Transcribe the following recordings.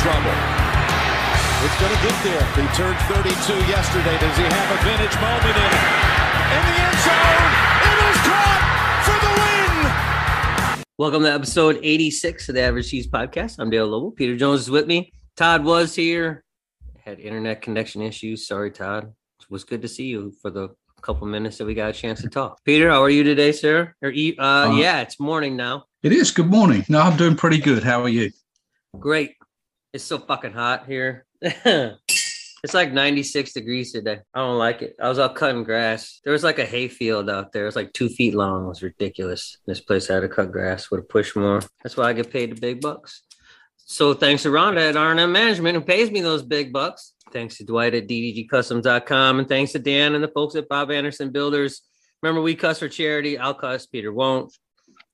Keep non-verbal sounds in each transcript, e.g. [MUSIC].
Trouble. It's going to get there. He turned 32 yesterday. Does he have a vintage moment in it? In the end zone. It is caught for the win. Welcome to episode 86 of the Average Cheese Podcast. I'm Dale Lobo. Peter Jones is with me. Todd was here. Had internet connection issues. Sorry, Todd. It was good to see you for the couple minutes that we got a chance to talk. Peter, how are you today, sir? Or e- uh, Uh, yeah, it's morning now. It is. Good morning. No, I'm doing pretty good. How are you? Great. It's so fucking hot here. [LAUGHS] it's like 96 degrees today. I don't like it. I was out cutting grass. There was like a hay field out there. It was like two feet long. It was ridiculous. This place I had to cut grass. Would have pushed more. That's why I get paid the big bucks. So thanks to Rhonda at R&M Management who pays me those big bucks. Thanks to Dwight at ddgcustoms.com and thanks to Dan and the folks at Bob Anderson Builders. Remember, we cuss for charity. I'll cuss. Peter won't.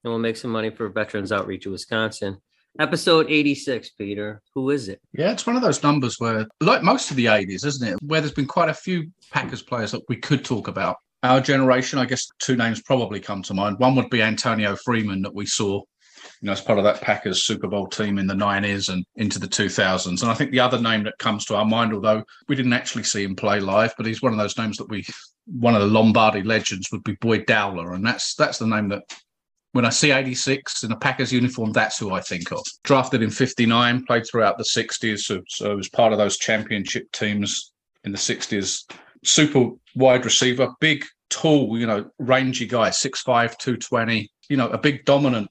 And we'll make some money for Veterans Outreach of Wisconsin. Episode 86, Peter. Who is it? Yeah, it's one of those numbers where, like most of the 80s, isn't it? Where there's been quite a few Packers players that we could talk about. Our generation, I guess two names probably come to mind. One would be Antonio Freeman that we saw, you know, as part of that Packers Super Bowl team in the 90s and into the 2000s. And I think the other name that comes to our mind, although we didn't actually see him play live, but he's one of those names that we, one of the Lombardi legends would be Boyd Dowler. And that's that's the name that when I see 86 in a Packers uniform, that's who I think of. Drafted in 59, played throughout the 60s, so, so was part of those championship teams in the 60s. Super wide receiver, big, tall, you know, rangy guy, 6'5, 220, you know, a big dominant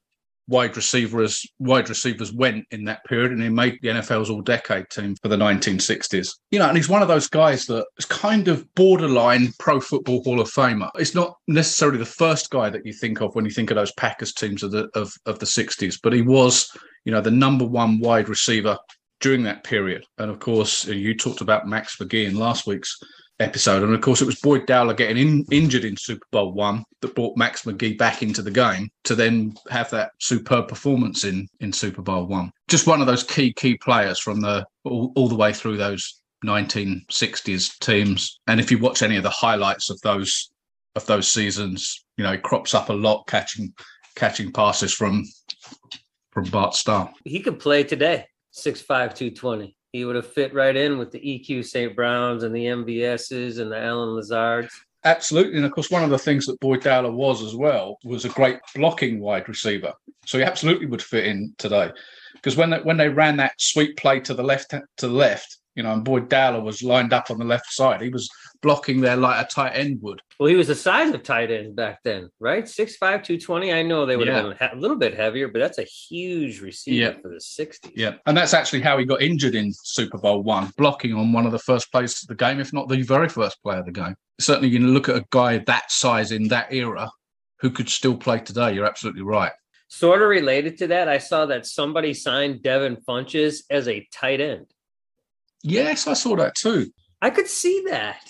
wide receivers wide receivers went in that period and he made the NFL's all decade team for the 1960s. You know, and he's one of those guys that is kind of borderline pro football hall of famer. It's not necessarily the first guy that you think of when you think of those Packers teams of the of, of the 60s, but he was, you know, the number one wide receiver during that period. And of course, you talked about Max McGee in last week's episode. And of course, it was Boyd Dowler getting in, injured in Super Bowl one that brought Max McGee back into the game to then have that superb performance in in Super Bowl one. Just one of those key key players from the all, all the way through those 1960s teams. And if you watch any of the highlights of those of those seasons, you know, he crops up a lot catching catching passes from from Bart Starr. He could play today, 6'5, 220. He would have fit right in with the EQ St. Browns and the MVSs and the Allen Lazards. Absolutely. And of course, one of the things that Boyd Dowler was as well was a great blocking wide receiver. So he absolutely would fit in today. Because when they, when they ran that sweep play to the left to the left, you know, and Boyd Dowler was lined up on the left side, he was blocking there like a tight end would. Well, he was the size of tight ends back then, right? 6'5, 220. I know they would have been a little bit heavier, but that's a huge receiver Yeah. for the 60s. Yeah. And that's actually how he got injured in Super Bowl one, blocking on one of the first plays of the game, if not the very first play of the game. Certainly, you can look at a guy that size in that era who could still play today. You're absolutely right. Sort of related to that, I saw that somebody signed Devin Funchess as a tight end. Yes, I saw that too. I could see that.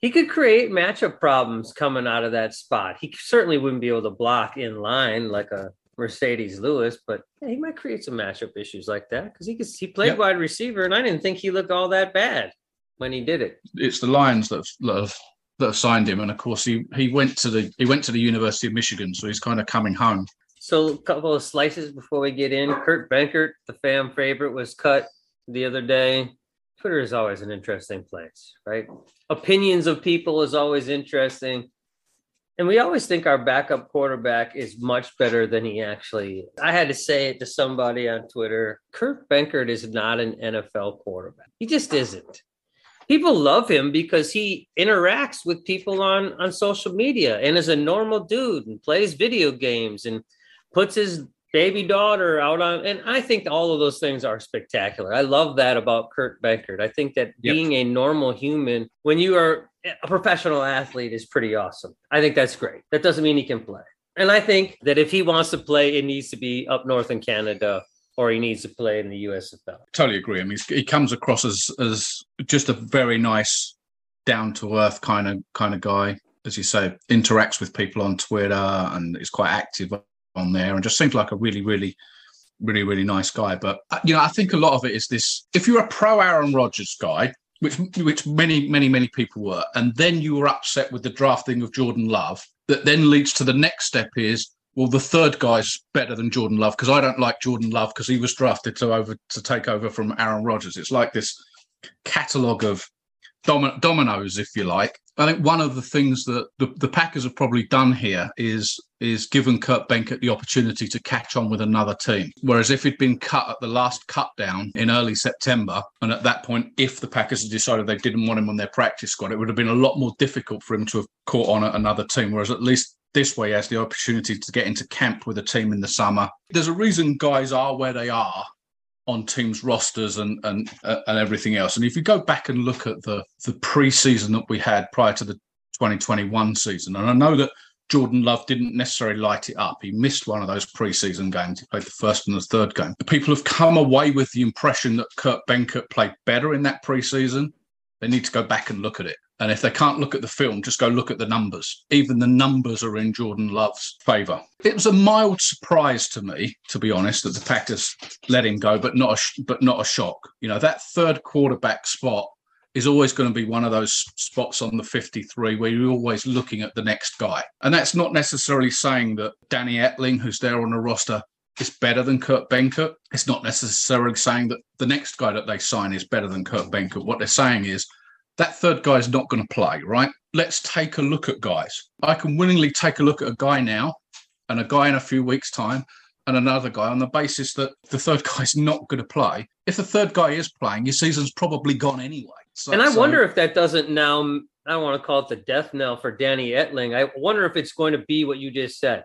He could create matchup problems coming out of that spot. He certainly wouldn't be able to block in line like a Marcedes Lewis, but yeah, he might create some matchup issues like that because he could, he played Yep. wide receiver, and I didn't think he looked all that bad when he did it. it's the Lions that have, that have signed him, and of course he he went to the he went to the University of Michigan, so he's kind of coming home. So a couple of slices before we get in. Kurt Benkert, the fan favorite, was cut the other day. Twitter is always an interesting place, right? Opinions of people is always interesting. And we always think our backup quarterback is much better than he actually is. I had to say it to somebody on Twitter. Kurt Benkert is not an NFL quarterback. He just isn't. People love him because he interacts with people on, on social media and is a normal dude and plays video games and puts his baby daughter out on and I think all of those things are spectacular. I love that about Kurt Benkert. I think that Yep. being a normal human when you are a professional athlete is pretty awesome. I think that's great. That doesn't mean he can play. And I think that if he wants to play, it needs to be up north in Canada or he needs to play in the USFL. Totally agree. I mean, he comes across as as just a very nice, down to earth kind of kind of guy. As you say, interacts with people on Twitter and is quite active on there, and just seems like a really, really, really, really nice guy. But uh, you know, I think a lot of it is this: if you're a pro Aaron Rodgers guy, which which many, many, many people were, and then you were upset with the drafting of Jordan Love, that then leads to the next step is well, the third guy's better than Jordan Love because I don't like Jordan Love because he was drafted to over to take over from Aaron Rodgers. It's like this catalogue of domin- dominoes, if you like. I think one of the things that the, the Packers have probably done here is is given Kurt Benkert the opportunity to catch on with another team. Whereas if he'd been cut at the last cut down in early September, and at that point, if the Packers had decided they didn't want him on their practice squad, it would have been a lot more difficult for him to have caught on at another team. Whereas at least this way he has the opportunity to get into camp with a team in the summer. There's a reason guys are where they are on teams rosters and and uh, and everything else. And if you go back and look at the the preseason that we had prior to the 2021 season, and I know that Jordan Love didn't necessarily light it up. He missed one of those preseason games. He played the first and the third game. The people have come away with the impression that Kurt Benkert played better in that preseason. They need to go back and look at it. And if they can't look at the film, just go look at the numbers. Even the numbers are in Jordan Love's favour. It was a mild surprise to me, to be honest, that the Packers let him go, but not a, but not a shock. You know that third quarterback spot is always going to be one of those spots on the 53 where you're always looking at the next guy. And that's not necessarily saying that Danny Etling, who's there on the roster, is better than Kurt Benkert. It's not necessarily saying that the next guy that they sign is better than Kurt Benkert. What they're saying is that third guy is not going to play, right? Let's take a look at guys. I can willingly take a look at a guy now and a guy in a few weeks' time and another guy on the basis that the third [LAUGHS] guy is not going to play. If the third guy is playing, your season's probably gone anyway. So, and I so, wonder if that doesn't now, I don't want to call it the death knell for Danny Etling. I wonder if it's going to be what you just said.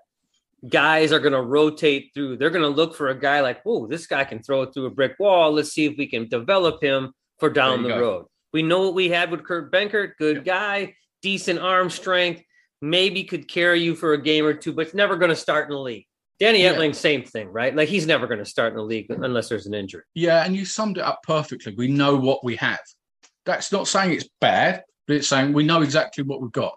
Guys are going to rotate through. They're going to look for a guy like, oh, this guy can throw it through a brick wall. Let's see if we can develop him for down the go. road. We know what we had with Kurt Benkert, good guy, decent arm strength, maybe could carry you for a game or two, but it's never going to start in the league. Danny yeah. Etling, same thing, right? Like he's never going to start in the league unless there's an injury. Yeah, and you summed it up perfectly. We know what we have. That's not saying it's bad, but it's saying we know exactly what we've got.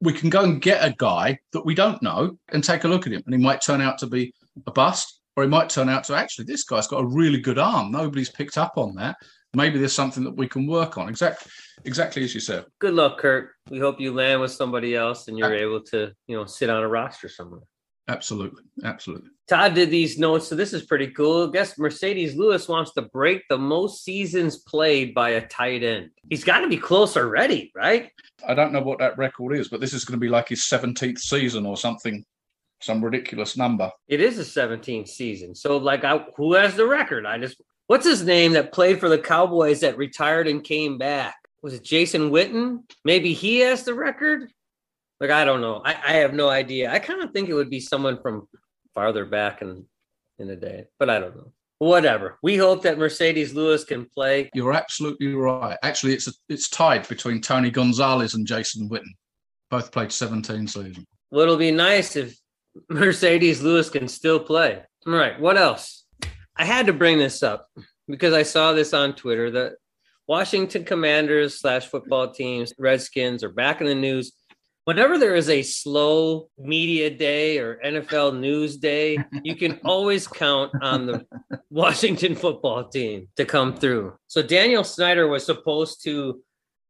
We can go and get a guy that we don't know and take a look at him, and he might turn out to be a bust, or he might turn out to actually this guy's got a really good arm. Nobody's picked up on that maybe there's something that we can work on. Exactly, exactly as you said. Good luck, Kurt. We hope you land with somebody else and you're able to, you know, sit on a roster somewhere. Absolutely, absolutely. Todd did these notes, so this is pretty cool. I guess Marcedes Lewis wants to break the most seasons played by a tight end. He's got to be close already, right? I don't know what that record is, but this is going to be like his 17th season or something some ridiculous number. It is a 17th season. So, like, I, who has the record? I just what's his name that played for the Cowboys that retired and came back? Was it Jason Witten? Maybe he has the record. Like I don't know. I, I have no idea. I kind of think it would be someone from farther back in in the day, but I don't know. Whatever. We hope that Marcedes Lewis can play. You're absolutely right. Actually, it's a, it's tied between Tony Gonzalez and Jason Witten. Both played 17 seasons. Well, it'll be nice if Marcedes Lewis can still play. All right. What else? I had to bring this up because I saw this on Twitter that Washington Commanders slash football teams, Redskins are back in the news. Whenever there is a slow media day or NFL news day, you can [LAUGHS] always count on the Washington football team to come through. So Daniel Snyder was supposed to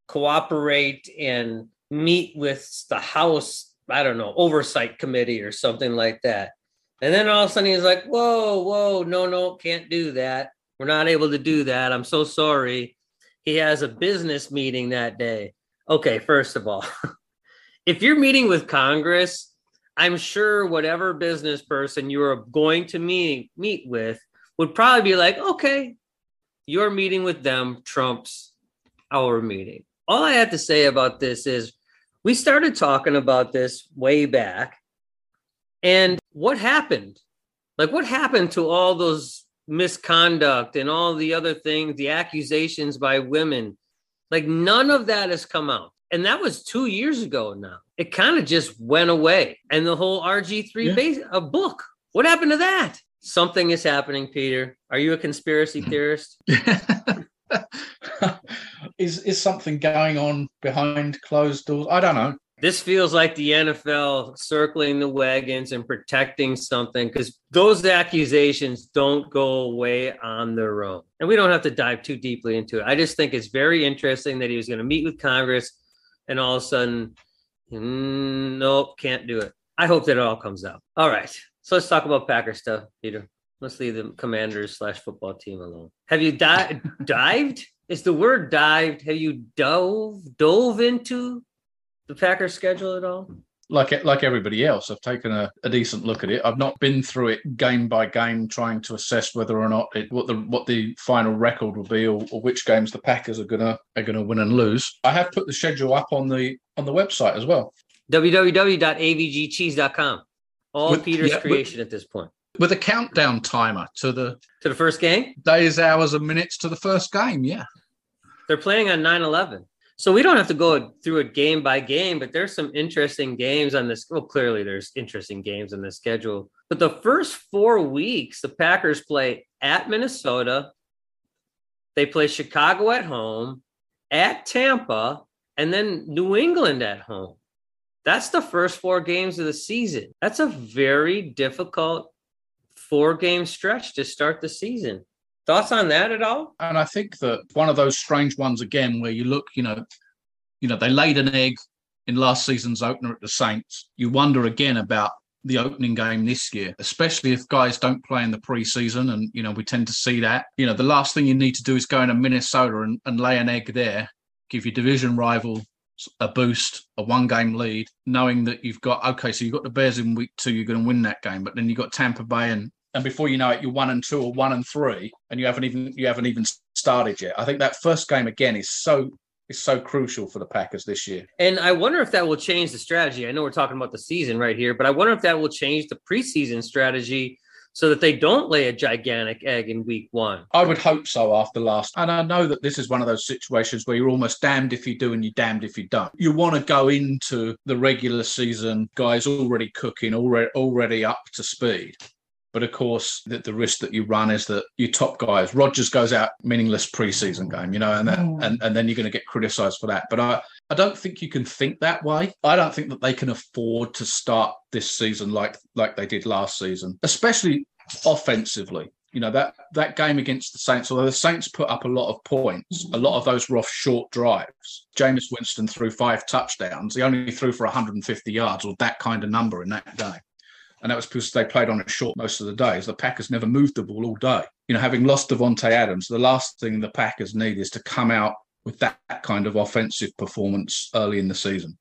cooperate and meet with the House, I don't know, oversight committee or something like that. And then all of a sudden he's like, whoa, whoa, no, no, can't do that. We're not able to do that. I'm so sorry. He has a business meeting that day. Okay, first of all, [LAUGHS] if you're meeting with Congress, I'm sure whatever business person you are going to meet meet with would probably be like, okay, your meeting with them trumps our meeting. All I have to say about this is we started talking about this way back and what happened? Like, what happened to all those misconduct and all the other things, the accusations by women? Like, none of that has come out. And that was two years ago now. It kind of just went away. And the whole RG3 Yeah. base a book. What happened to that? Something is happening, Peter. Are you a conspiracy Mm-hmm. theorist? [LAUGHS] [LAUGHS] is is something going on behind closed doors? I don't know. This feels like the NFL circling the wagons and protecting something because those accusations don't go away on their own. And we don't have to dive too deeply into it. I just think it's very interesting that he was going to meet with Congress and all of a sudden, mm, nope, can't do it. I hope that it all comes out. All right. So let's talk about Packer stuff, Peter. Let's leave the commanders slash football team alone. Have you di- [LAUGHS] dived? Is the word dived? Have you dove dove into the Packers schedule at all? Like like everybody else, I've taken a, a decent look at it. I've not been through it game by game, trying to assess whether or not it what the what the final record will be, or, or which games the Packers are gonna are gonna win and lose. I have put the schedule up on the on the website as well, www.avgcheese.com. All With- Peter's yeah, with- creation at this point. with a countdown timer to the To the first game, days, hours, and minutes to the first game. Yeah, they're playing on 9 11. So we don't have to go through it game by game, but there's some interesting games on this. Well, clearly there's interesting games on the schedule. But the first four weeks, the Packers play at Minnesota, they play Chicago at home, at Tampa, and then New England at home. That's the first four games of the season. That's a very difficult four game stretch to start the season. Thoughts on that at all? and I think that one of those strange ones again, where you look, you know, you know, they laid an egg in last season's opener at the Saints. You wonder again about the opening game this year, especially if guys don't play in the preseason, and you know we tend to see that. You know, the last thing you need to do is go into Minnesota and, and lay an egg there, give your division rival a boost, a one game lead, knowing that you've got okay, so you've got the Bears in week two, you're going to win that game, but then you've got Tampa Bay and and before you know it, you're one and two or one and three, and you haven't even you haven't even started yet. I think that first game again is so is so crucial for the Packers this year. And I wonder if that will change the strategy. I know we're talking about the season right here, but I wonder if that will change the preseason strategy so that they don't lay a gigantic egg in week one. I would hope so after last. And I know that this is one of those situations where you're almost damned if you do and you're damned if you don't. You want to go into the regular season, guys already cooking, already already up to speed. But of course, the, the risk that you run is that your top guys, Rodgers goes out meaningless preseason game, you know, and that, mm. and, and then you're going to get criticised for that. But I, I don't think you can think that way. I don't think that they can afford to start this season like like they did last season, especially offensively. You know that that game against the Saints, although the Saints put up a lot of points, a lot of those were off short drives. Jameis Winston threw five touchdowns. He only threw for 150 yards or that kind of number in that game. And that was because they played on a short most of the days. The Packers never moved the ball all day. You know, having lost Davante Adams, the last thing the Packers need is to come out with that kind of offensive performance early in the season.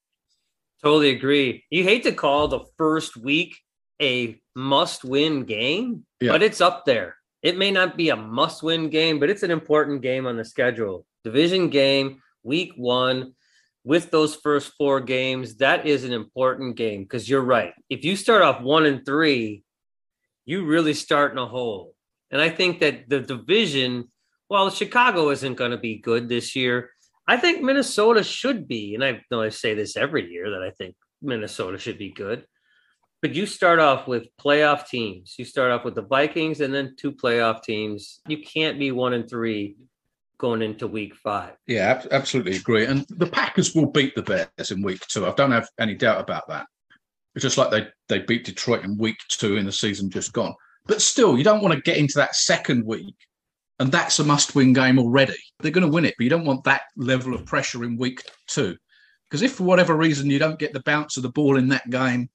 Totally agree. You hate to call the first week a must win game, Yeah. but it's up there. It may not be a must win game, but it's an important game on the schedule. Division game, week one, with those first four games, that is an important game because you're right. If you start off one and three, you really start in a hole. And I think that the division, well, Chicago isn't going to be good this year. I think Minnesota should be. And I know I say this every year that I think Minnesota should be good. But you start off with playoff teams. You start off with the Vikings and then two playoff teams. You can't be one and three going into week five. Yeah, ab- absolutely agree. And the Packers will beat the Bears in week two. I don't have any doubt about that. It's just like they, they beat Detroit in week two in the season just gone. But still, you don't want to get into that second week and that's a must win game already. They're going to win it, but you don't want that level of pressure in week two. Because if for whatever reason you don't get the bounce of the ball in that game,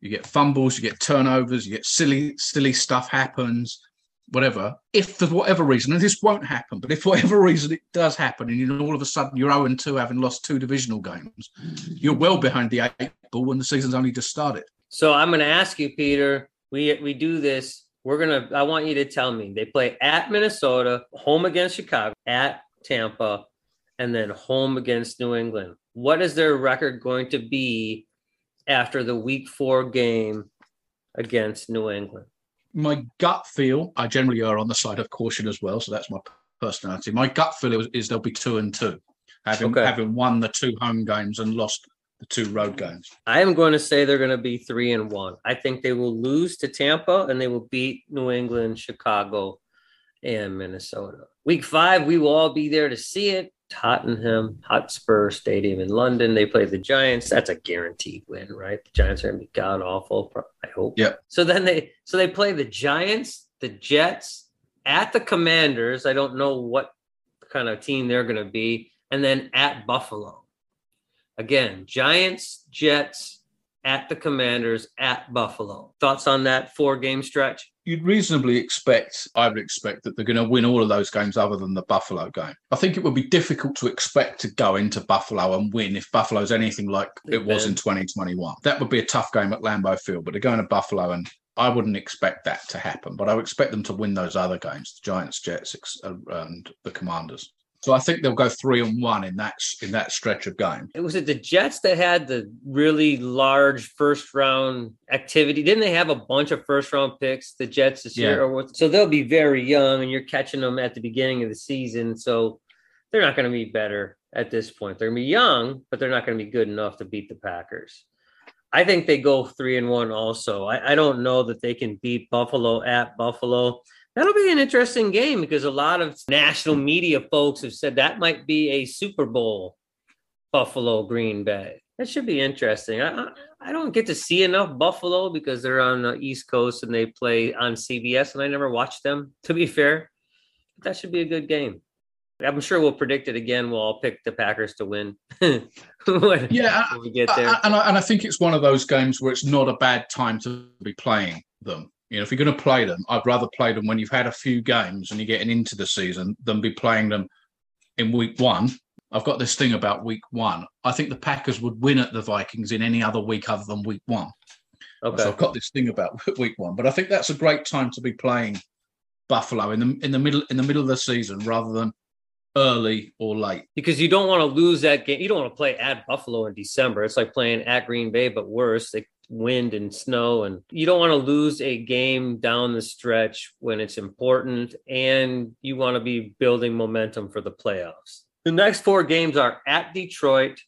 you get fumbles, you get turnovers, you get silly, silly stuff happens, whatever. If for whatever reason, and this won't happen, but if for whatever reason it does happen, and you all of a sudden you're 0 2 having lost two divisional games, you're well behind the eight ball when the season's only just started. So I'm going to ask you, Peter. We we do this. We're gonna. I want you to tell me. They play at Minnesota, home against Chicago, at Tampa, and then home against New England. What is their record going to be after the Week Four game against New England? My gut feel, I generally are on the side of caution as well, so that's my personality. My gut feel is, is they'll be two and two. having Okay. having won the two home games and lost the two road games. I am going to say they're going to be three and one. I think they will lose to Tampa and they will beat New England, Chicago, and Minnesota. Week five, we will all be there to see it. Tottenham Hotspur Stadium in London. They play the Giants. That's a guaranteed win, right? The Giants are going to be god awful. I hope. Yeah. So then they so they play the Giants, the Jets at the Commanders. I don't know what kind of team they're going to be, and then at Buffalo. Again, Giants, Jets, at the Commanders, at Buffalo. Thoughts on that four game stretch? You'd reasonably expect, I would expect that they're going to win all of those games other than the Buffalo game. I think it would be difficult to expect to go into Buffalo and win if Buffalo's anything like it was in 2021. That would be a tough game at Lambeau Field, but they're going to Buffalo and I wouldn't expect that to happen, but I would expect them to win those other games, the Giants, Jets, uh, and the Commanders. So I think they'll go three and one in that in that stretch of game. It was it the Jets that had the really large first round activity. Didn't they have a bunch of first round picks, the Jets this year? Yeah. Or what? So they'll be very young, and you're catching them at the beginning of the season. So they're not going to be better at this point. They're going to be young, but they're not going to be good enough to beat the Packers. I think they go three and one also. I, I don't know that they can beat Buffalo at Buffalo. That'll be an interesting game because a lot of national media folks have said that might be a Super Bowl Buffalo Green Bay. That should be interesting. I, I- I don't get to see enough Buffalo because they're on the East Coast and they play on CBS, and I never watched them. To be fair, but that should be a good game. I'm sure we'll predict it again. We'll all pick the Packers to win. [LAUGHS] when, Yeah, when we get there. I- and I, and I think it's one of those games where it's not a bad time to be playing them. You know, if you're going to play them, I'd rather play them when you've had a few games and you're getting into the season than be playing them in week one. I've got this thing about week one. I think the Packers would win at the Vikings in any other week other than week one. okay. So I've got this thing about [LAUGHS] week one, but I think that's a great time to be playing Buffalo in the in the middle in the middle of the season rather than early or late. because you don't want to lose that game. You don't want to play at Buffalo in December. It's like playing at Green Bay, but worse. Like wind and snow, and you don't want to lose a game down the stretch when it's important, and you want to be building momentum for the playoffs. The next four games are at Detroit,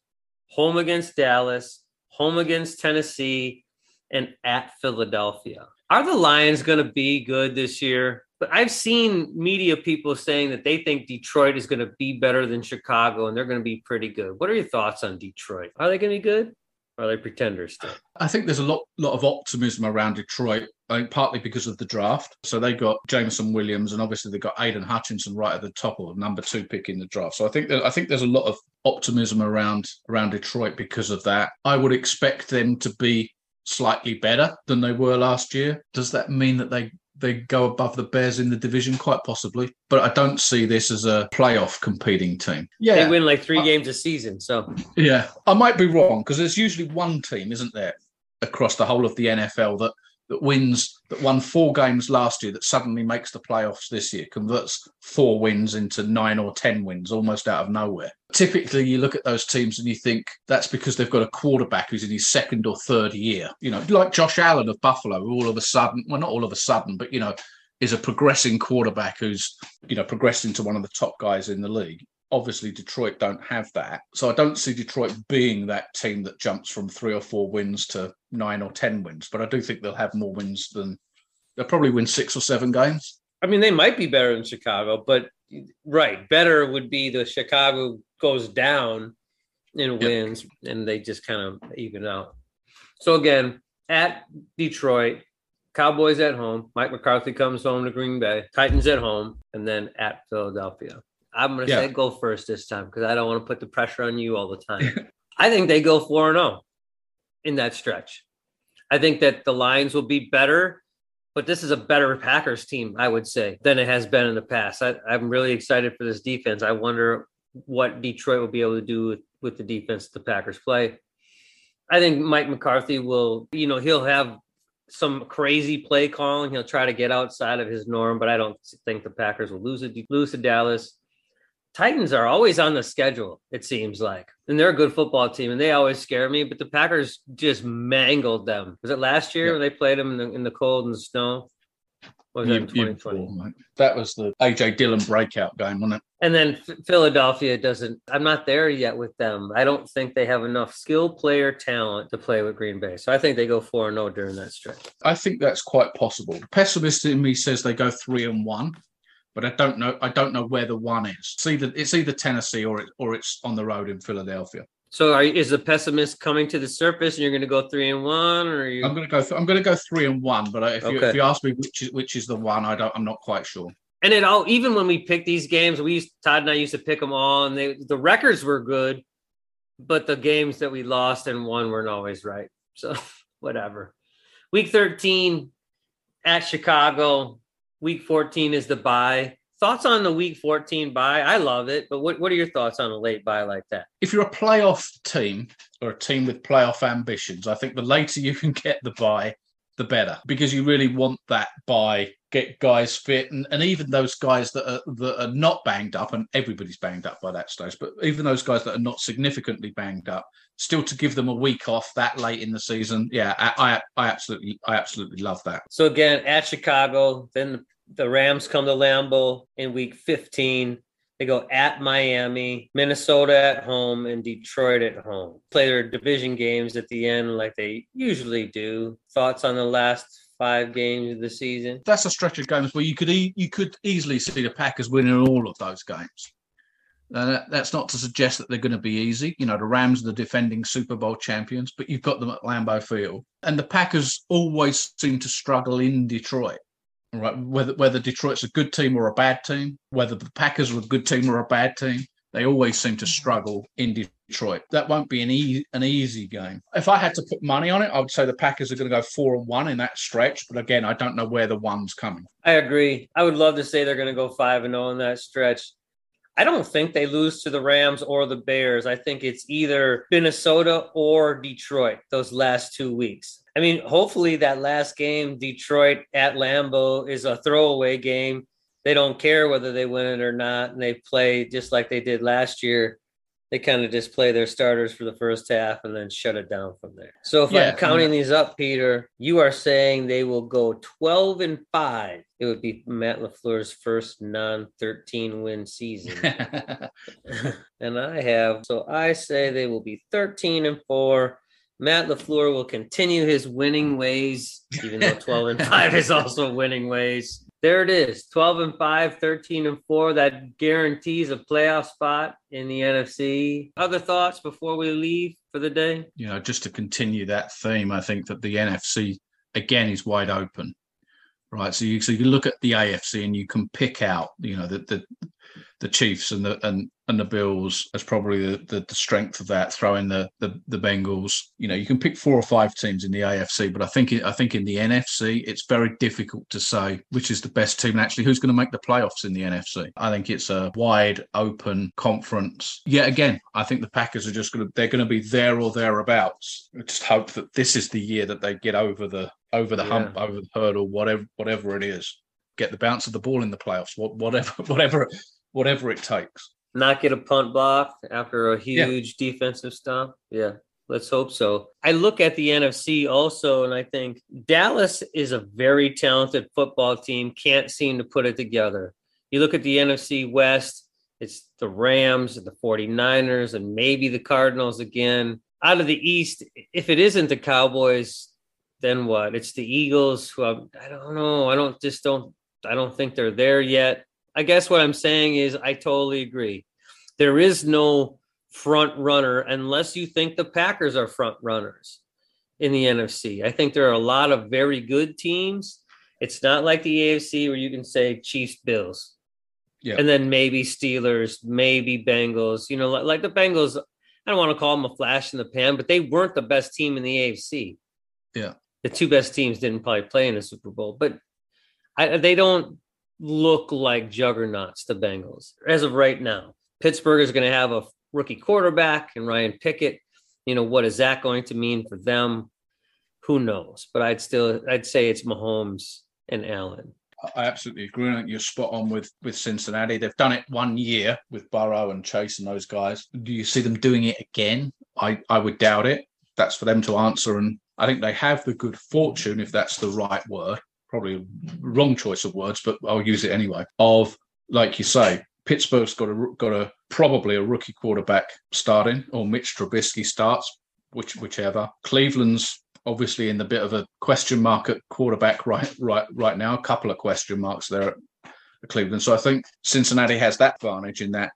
home against Dallas, home against Tennessee, and at Philadelphia. Are the Lions going to be good this year? But I've seen media people saying that they think Detroit is going to be better than Chicago and they're going to be pretty good. What are your thoughts on Detroit? Are they going to be good? Are they pretenders still? I think there's a lot lot of optimism around Detroit. I think partly because of the draft. So they got Jameson Williams, and obviously they got Aidan Hutchinson right at the top of number two pick in the draft. So I think that I think there's a lot of optimism around around Detroit because of that. I would expect them to be slightly better than they were last year. Does that mean that they they go above the Bears in the division? Quite possibly, but I don't see this as a playoff competing team. Yeah, They win like three Uh, games a season. So yeah, I might be wrong because there's usually one team, isn't there, across the whole of the NFL that that wins that won four games last year that suddenly makes the playoffs this year, converts four wins into nine or ten wins almost out of nowhere. Typically, you look at those teams and you think that's because they've got a quarterback who's in his second or third year. You know, like Josh Allen of Buffalo, all of a sudden, well, not all of a sudden, but you know, is a progressing quarterback who's you know progressed into one of the top guys in the league obviously Detroit don't have that. So I don't see Detroit being that team that jumps from three or four wins to nine or 10 wins, but I do think they'll have more wins than they'll probably win six or seven games. I mean, they might be better than Chicago, but right, better would be the Chicago goes down and wins, and they just kind of even out. So again, at Detroit, Cowboys at home, Mike McCarthy comes home to Green Bay, Titans at home, and then at Philadelphia. I'm going to Yeah. say go first this time because I don't want to put the pressure on you all the time. [LAUGHS] I think they go 4 0 in that stretch. I think that the lines will be better but this is a better Packers team, I would say, than it has been in the past. I, I'm really excited for this defense. I wonder what Detroit will be able to do with, with the defense the Packers play. I think Mike McCarthy will, you know, he'll have some crazy play calling. He'll try to get outside of his norm, but I don't think the Packers will lose it, lose to Dallas. Titans are always on the schedule, it seems like. And they're a good football team and they always scare me, but the Packers just mangled them. Was it last year Yeah. when they played them in the, in the cold and the snow? Was that in Year- year 2020? before. That was the AJ Dillon breakout game, wasn't it? And then Ph- Philadelphia doesn't. I'm not there yet with them. I don't think they have enough skill player talent to play with Green Bay. So I think they go four and zero during that stretch. I think that's quite possible. The pessimist in me says they go three and one, but I don't know. I don't know where the one is. It's either it's either Tennessee or it, or it's on the road in Philadelphia. So are, is the pessimist coming to the surface, and you're going to go three and one, or you? I'm going to go. Th- I'm going to go three and one. But if, you, if you ask me which is which is the one, I don't. I'm not quite sure. And it all even when we pick these games, we used Todd and I used to pick them all, and they the records were good, but the games that we lost and won weren't always right. So [LAUGHS] whatever. Week 13 at Chicago. Week 14 is the bye. Thoughts on the week 14 bye? I love it, but what, what are your thoughts on a late bye like that? If you're a playoff team or a team with playoff ambitions, I think the later [LAUGHS] you can get the bye, the better, because you really want that bye, get guys fit, and, and even those guys that are that are not banged up, and everybody's banged up by that stage, but even those guys that are not significantly banged up, still to give them a week off that late in the season, yeah, I I, I absolutely I absolutely love that. So again, at Chicago, then the Rams come to Lambeau in week 15. They go at Miami, Minnesota at home, and Detroit at home. Play their division games at the end like they usually do. Thoughts on the last five games of the season? That's a stretch of games where you could e- you could easily see the Packers winning all of those games. That, that's not to suggest that they're going to be easy. You know, the Rams are the defending Super Bowl champions, but you've got them at Lambeau Field, and the Packers always seem to struggle in Detroit. Right, whether whether Detroit's a good team or a bad team, whether the Packers are a good team or a bad team, they always seem to struggle in Detroit. That won't be an e- an easy game. If I had to put money on it, I would say the Packers are going to go four and one in that stretch. But again, I don't know where the one's coming. I agree. I would love to say they're going to go 5 and 0 in that stretch. I don't think they lose to the Rams or the Bears. I think it's either Minnesota or Detroit those last two weeks. I mean, hopefully that last game, Detroit at Lambeau, is a throwaway game. They don't care whether they win it or not, and they play just like they did last year. They kind of just play their starters for the first half and then shut it down from there. So if Yeah, I'm counting these up, Peter, you are saying they will go 12 and 5. It would be Matt LaFleur's first non-13 win season. [LAUGHS] [LAUGHS] and I have, so I say they will be 13 and 4. Matt LaFleur will continue his winning ways, even though 12 and 5 is [LAUGHS] also winning ways. There it is 12 and 5, 13 and 4. That guarantees a playoff spot in the NFC. Other thoughts before we leave for the day? you know, just to continue that theme, I think that the NFC again is wide open, right? So you so you look at the AFC and you can pick out, you know, the the, the Chiefs and the and and the Bills as probably the, the, the strength of that. Throwing the, the the Bengals. You know, you can pick four or five teams in the AFC, but I think I think in the NFC it's very difficult to say which is the best team and actually who's going to make the playoffs in the NFC. I think it's a wide open conference. Yet again, I think the Packers are just going to they're going to be there or thereabouts. I just hope that this is the year that they get over the over the hump, over the hurdle, whatever whatever it is. Get the bounce of the ball in the playoffs, whatever [LAUGHS] whatever whatever it takes. Not get a punt block after a Yeah. huge defensive stop. Yeah, let's hope so. I look at the NFC also, and I think Dallas is a very talented football team, can't seem to put it together. You look at the NFC West, it's the Rams and the 49ers and maybe the Cardinals again. Out of the East, if it isn't the Cowboys, then what? It's the Eagles who I'm, I don't know. I don't just don't I don't think they're there yet. I guess what I'm saying is I totally agree. There is no front runner unless you think the Packers are front runners in the NFC. I think there are a lot of very good teams. It's not like the AFC where you can say Chiefs, Bills, Yeah. and then maybe Steelers, maybe Bengals. You know, like, like the Bengals. I don't want to call them a flash in the pan, but they weren't the best team in the AFC. Yeah. the two best teams didn't probably play in the Super Bowl, but I, they don't look like juggernauts, the Bengals, as of right now. Pittsburgh is going to have a rookie quarterback and Ryan Pickett. You know, what is that going to mean for them? Who knows? But I'd still I'd say it's Mahomes and Allen. I absolutely agree. I think you're spot on with with Cincinnati. They've done it one year with Burrow and Chase and those guys. Do you see them doing it again? I I would doubt it. That's for them to answer. And I think they have the good fortune, if that's the right word, probably wrong choice of words, but I'll use it anyway. Of like you say, Pittsburgh's got a got a probably a rookie quarterback starting, or Mitch Trubisky starts, which whichever. Cleveland's obviously in the bit of a question mark at quarterback right right right now. A couple of question marks there at Cleveland. So I think Cincinnati has that advantage in that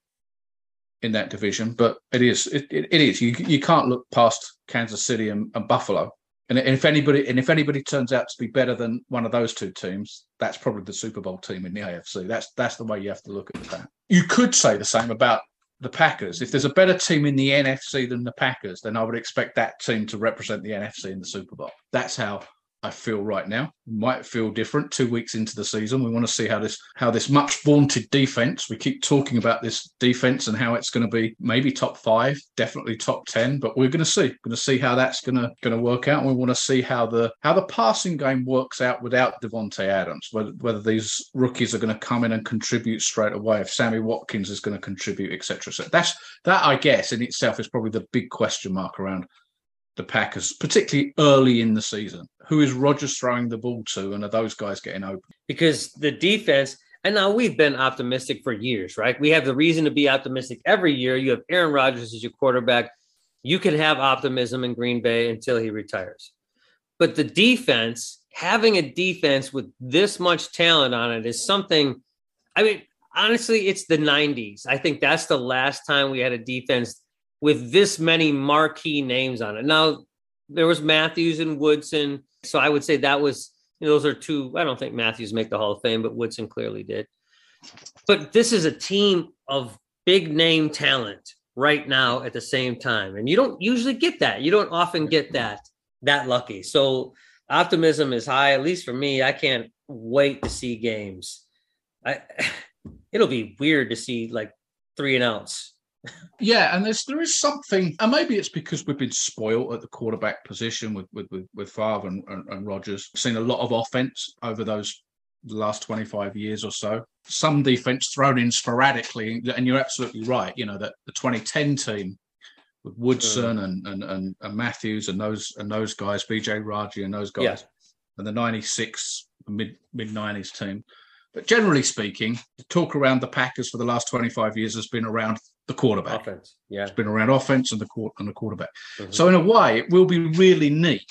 in that division. But it is it, it, it is you you can't look past Kansas City and, and Buffalo. And if anybody and if anybody turns out to be better than one of those two teams, that's probably the Super Bowl team in the AFC. That's that's the way you have to look at that. You could say the same about the Packers. If there's a better team in the NFC than the Packers, then I would expect that team to represent the NFC in the Super Bowl. That's how I feel right now. Might feel different two weeks into the season. We want to see how this how this much vaunted defense. We keep talking about this defense and how it's going to be maybe top five, definitely top ten. But we're going to see. Going to see how that's going to going to work out. And we want to see how the how the passing game works out without Davante Adams. Whether whether these rookies are going to come in and contribute straight away. If Sammy Watkins is going to contribute, etc. So that's that. I guess in itself is probably the big question mark around the Packers, particularly early in the season. Who is Rodgers throwing the ball to, and are those guys getting open? Because the defense, and now we've been optimistic for years, right? We have the reason to be optimistic every year. You have Aaron Rodgers as your quarterback. You can have optimism in Green Bay until he retires. But the defense, having a defense with this much talent on it is something. I mean, honestly, it's the 90s. I think that's the last time we had a defense with this many marquee names on it. Now, there was Matthews and Woodson. So I would say that was, you know, those are two. I don't think Matthews make the Hall of Fame, but Woodson clearly did. But this is a team of big name talent right now at the same time. And you don't usually get that. You don't often get that that lucky. So optimism is high, at least for me. I can't wait to see games. I [SIGHS] it'll be weird to see like three and outs yeah, and there's there is something, and maybe it's because we've been spoiled at the quarterback position with with with, with Favre and, and, and Rodgers. Seen a lot of offense over those last 25 years or so. Some defense thrown in sporadically, and you're absolutely right. You know that the 2010 team with Woodson mm. and, and, and and Matthews and those and those guys, BJ Raji and those guys, yeah. and the 96 mid mid 90s team. But generally speaking, the talk around the Packers for the last 25 years has been around the quarterback. Offense, yeah. It's been around offense and the court and the quarterback. Mm-hmm. So in a way, it will be really neat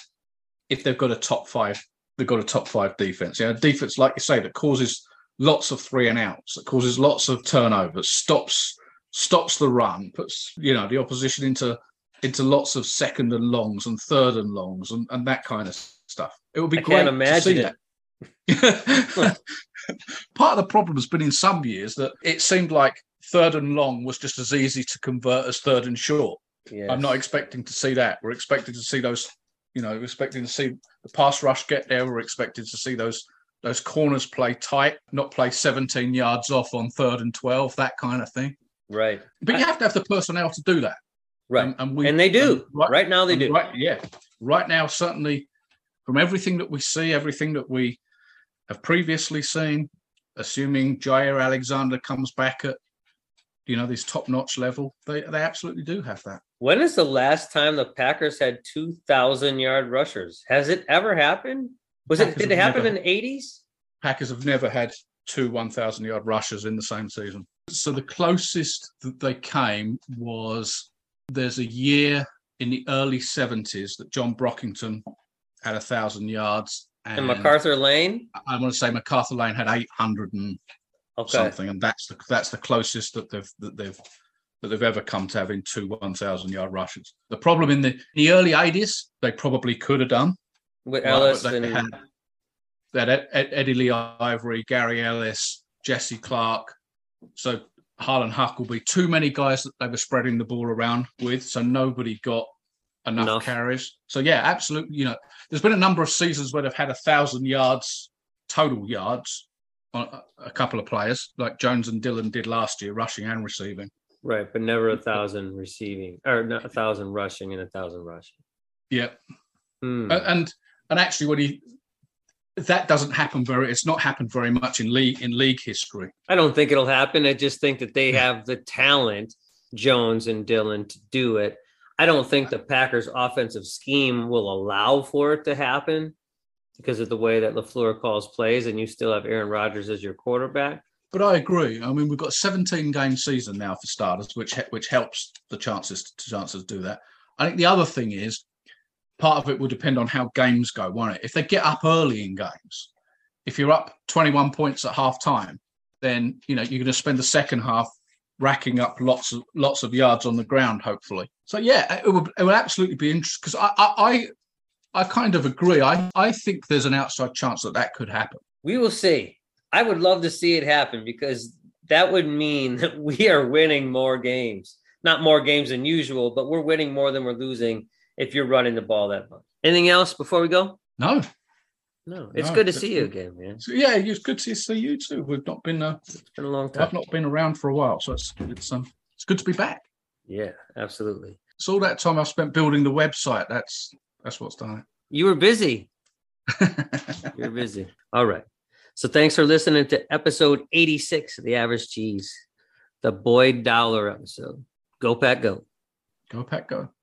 if they've got a top five. They've got a top five defense. Yeah, you know, defense like you say that causes lots of three and outs, that causes lots of turnovers, stops stops the run, puts you know the opposition into into lots of second and longs and third and longs and, and that kind of stuff. It would be I great to see it. that. [LAUGHS] Part of the problem has been in some years that it seemed like third and long was just as easy to convert as third and short. Yes. I'm not expecting to see that. We're expecting to see those, you know, we're expecting to see the pass rush get there. We're expecting to see those those corners play tight, not play 17 yards off on third and 12, that kind of thing. Right. But you have to have the personnel to do that. Right. And, and, we, and they do. And right, right, now they do. Right, yeah. Right now, certainly from everything that we see, everything that we have previously seen, assuming Jaire Alexander comes back at you know this top notch level. They they absolutely do have that. When is the last time the Packers had two thousand yard rushers? Has it ever happened? Was Packers it did it happen never, in the eighties? Packers have never had two one thousand yard rushers in the same season. So the closest that they came was there's a year in the early seventies that John Brockington had a thousand yards. And, and MacArthur Lane? I want to say MacArthur Lane had 800 and okay. something, and that's the that's the closest that they've that they've that they've ever come to having two 1,000 yard rushes. The problem in the, the early 80s, they probably could have done. With Ellis they and... had, that Ed, Ed, Eddie Lee Ivery, Gary Ellis, Jesse Clark. So Harlan Huckleby, too many guys that they were spreading the ball around with, so nobody got enough, enough, carries. So yeah, absolutely. You know, there's been a number of seasons where they've had a thousand yards total yards, a couple of players like Jones and Dillon did last year, rushing and receiving. Right, but never a thousand receiving, or a thousand rushing and a thousand rushing. Yeah, hmm. and and actually, when he that doesn't happen very, it's not happened very much in league in league history. I don't think it'll happen. I just think that they have the talent, Jones and Dillon, to do it. I don't think the Packers' offensive scheme will allow for it to happen because of the way that LaFleur calls plays, and you still have Aaron Rodgers as your quarterback. But I agree. I mean, we've got a 17 game season now for starters, which which helps the chances to chances do that. I think the other thing is part of it will depend on how games go, won't it? If they get up early in games, if you're up 21 points at half time, then you know you're going to spend the second half racking up lots of lots of yards on the ground, hopefully. So yeah, it would it absolutely be interesting because I, I I kind of agree. I I think there's an outside chance that that could happen. We will see. I would love to see it happen because that would mean [LAUGHS] that we are winning more games. Not more games than usual, but we're winning more than we're losing if you're running the ball that much. Anything else before we go? No. No. It's No, good to see you again, man. So yeah, it's good to see you too. We've not been uh, It's been a long time. I've not been around for a while, so it's it's um it's good to be back. Yeah, absolutely. It's all that time I've spent building the website, that's that's what's done You were busy. [LAUGHS] You're busy. All right. So thanks for listening to episode 86 of the Average Cheese, the Boyd Dowler episode. Go Pack Go. go Pack, go.